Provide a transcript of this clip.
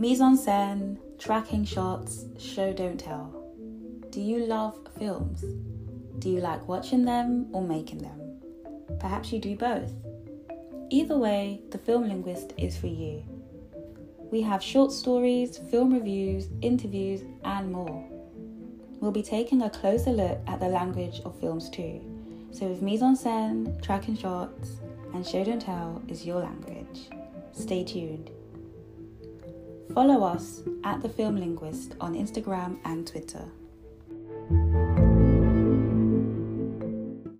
Mise en scène, tracking shots, show don't tell. Do you love films? Do you like watching them or making them? Perhaps you do both. Either way, the Film Linguist is for you. We have short stories, film reviews, interviews, and more. We'll be taking a closer look at the language of films too. So if mise en scène, tracking shots, and show don't tell is your language, stay tuned. Follow us at the Film Linguist on Instagram and Twitter.